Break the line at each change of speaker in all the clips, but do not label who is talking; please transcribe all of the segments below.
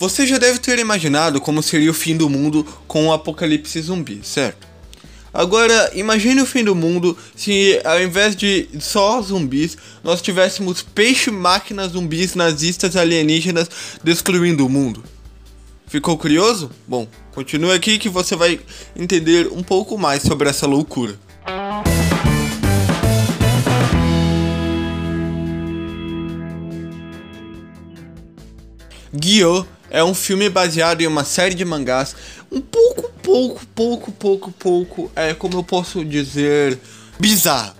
Você já deve ter imaginado como seria o fim do mundo com o apocalipse zumbi, certo? Agora, imagine o fim do mundo se ao invés de só zumbis, nós tivéssemos peixe-máquinas zumbis nazistas alienígenas destruindo o mundo. Ficou curioso? Bom, continue aqui que você vai entender um pouco mais sobre essa loucura. Gyo é um filme baseado em uma série de mangás um pouco, pouco, pouco, pouco, pouco, é como eu posso dizer, bizarro.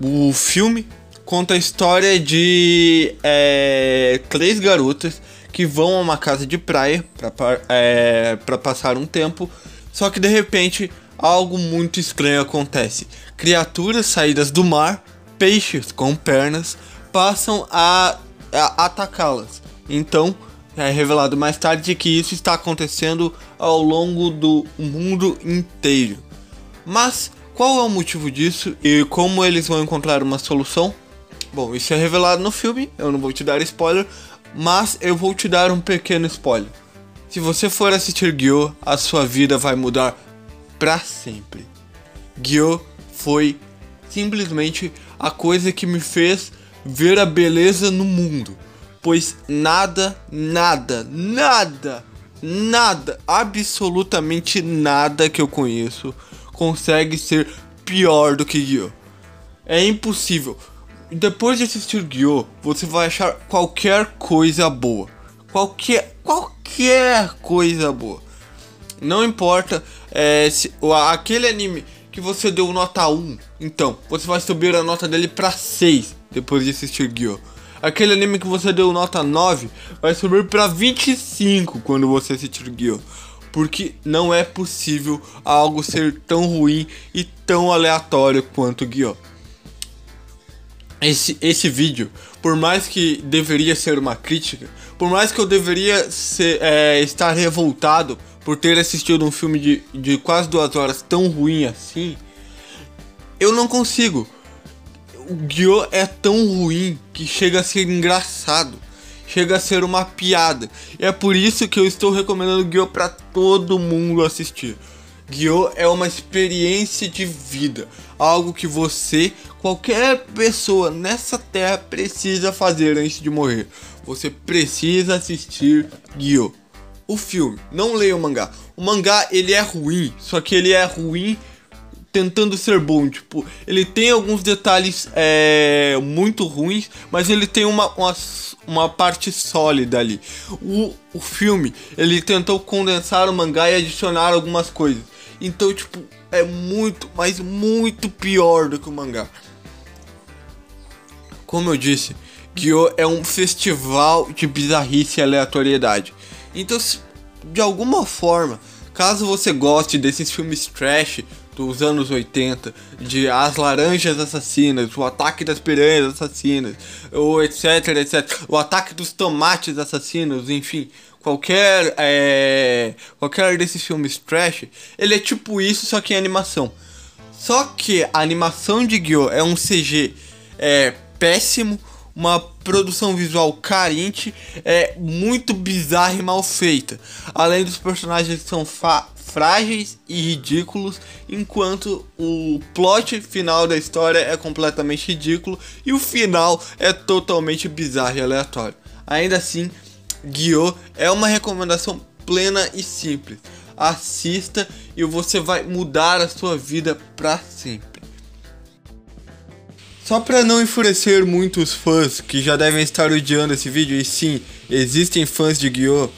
O filme conta a história de é, três garotas que vão a uma casa de praia para é, passar um tempo, só que de repente algo muito estranho acontece. Criaturas saídas do mar, peixes com pernas, passam a, a atacá-las. Então, é revelado mais tarde que isso está acontecendo ao longo do mundo inteiro. Mas qual é o motivo disso e como eles vão encontrar uma solução? Bom, isso é revelado no filme, eu não vou te dar spoiler, mas eu vou te dar um pequeno spoiler. Se você for assistir Gyo, a sua vida vai mudar para sempre. Gyo foi simplesmente a coisa que me fez ver a beleza no mundo pois nada, nada, nada, nada, absolutamente nada que eu conheço consegue ser pior do que Gyo. É impossível. Depois de assistir Gyo, você vai achar qualquer coisa boa. Qualquer, qualquer coisa boa. Não importa é, se aquele anime que você deu nota 1, então você vai subir a nota dele para 6 depois de assistir Gyo. Aquele anime que você deu nota 9 vai subir para 25 quando você assistir Gyo. Porque não é possível algo ser tão ruim e tão aleatório quanto Gyo. Esse, esse vídeo, por mais que deveria ser uma crítica, por mais que eu deveria ser, é, estar revoltado por ter assistido um filme de, de quase duas horas tão ruim assim, eu não consigo o Gyo é tão ruim que chega a ser engraçado. Chega a ser uma piada. E é por isso que eu estou recomendando Gyo para todo mundo assistir. Gyo é uma experiência de vida, algo que você, qualquer pessoa nessa terra precisa fazer antes de morrer. Você precisa assistir Gyo. O filme, não leia o mangá. O mangá ele é ruim, só que ele é ruim tentando ser bom. Tipo, ele tem alguns detalhes é, muito ruins, mas ele tem uma, uma, uma parte sólida ali. O, o filme, ele tentou condensar o mangá e adicionar algumas coisas. Então, tipo, é muito, mas muito pior do que o mangá. Como eu disse, Gyo é um festival de bizarrice e aleatoriedade. Então, de alguma forma, caso você goste desses filmes trash dos anos 80, de As Laranjas Assassinas, o Ataque das Piranhas Assassinas, ou etc, etc, o Ataque dos Tomates Assassinos, enfim, qualquer é, qualquer desses filmes trash, ele é tipo isso, só que em animação. Só que a animação de Gyo é um CG é, péssimo, uma produção visual carente, é muito bizarra e mal feita. Além dos personagens que são frágeis e ridículos, enquanto o plot final da história é completamente ridículo e o final é totalmente bizarro e aleatório. Ainda assim, Guiô é uma recomendação plena e simples. Assista e você vai mudar a sua vida para sempre. Só para não enfurecer muitos fãs que já devem estar odiando esse vídeo, e sim, existem fãs de Guiô,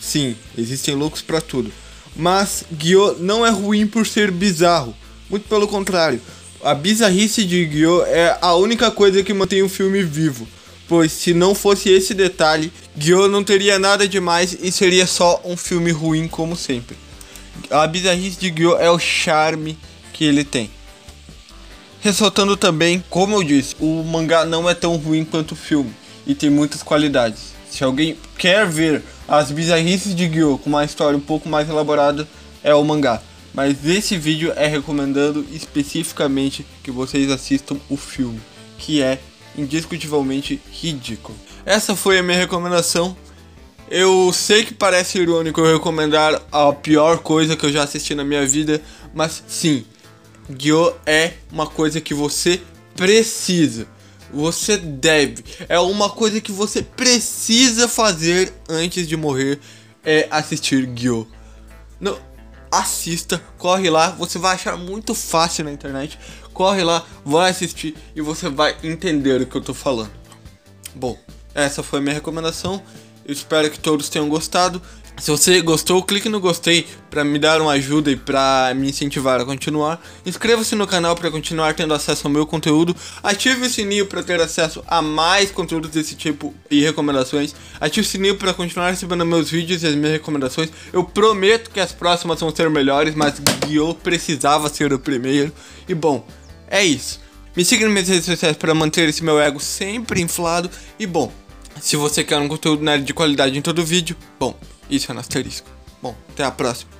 sim, existem loucos para tudo. Mas Gyo não é ruim por ser bizarro. Muito pelo contrário. A bizarrice de Gyo é a única coisa que mantém o filme vivo. Pois se não fosse esse detalhe, Gyo não teria nada demais e seria só um filme ruim como sempre. A bizarrice de Gyo é o charme que ele tem. Ressaltando também, como eu disse, o mangá não é tão ruim quanto o filme e tem muitas qualidades. Se alguém quer ver as bizarrices de Gyo com uma história um pouco mais elaborada, é o mangá. Mas esse vídeo é recomendando especificamente que vocês assistam o filme, que é indiscutivelmente ridículo. Essa foi a minha recomendação Eu sei que parece irônico eu recomendar a pior coisa que eu já assisti na minha vida, mas sim, Gyo é uma coisa que você precisa. Você deve. É uma coisa que você precisa fazer antes de morrer. É assistir Gyo. Não, assista, corre lá. Você vai achar muito fácil na internet. Corre lá, vai assistir e você vai entender o que eu tô falando. Bom, essa foi a minha recomendação. Eu espero que todos tenham gostado. Se você gostou, clique no gostei para me dar uma ajuda e para me incentivar a continuar. Inscreva-se no canal para continuar tendo acesso ao meu conteúdo. Ative o sininho para ter acesso a mais conteúdos desse tipo e recomendações. Ative o sininho para continuar recebendo meus vídeos e as minhas recomendações. Eu prometo que as próximas vão ser melhores, mas eu precisava ser o primeiro. E bom, é isso. Me siga nas minhas redes sociais para manter esse meu ego sempre inflado. E bom, se você quer um conteúdo nerd de qualidade em todo vídeo, bom, isso é no asterisco. Bom, até a próxima.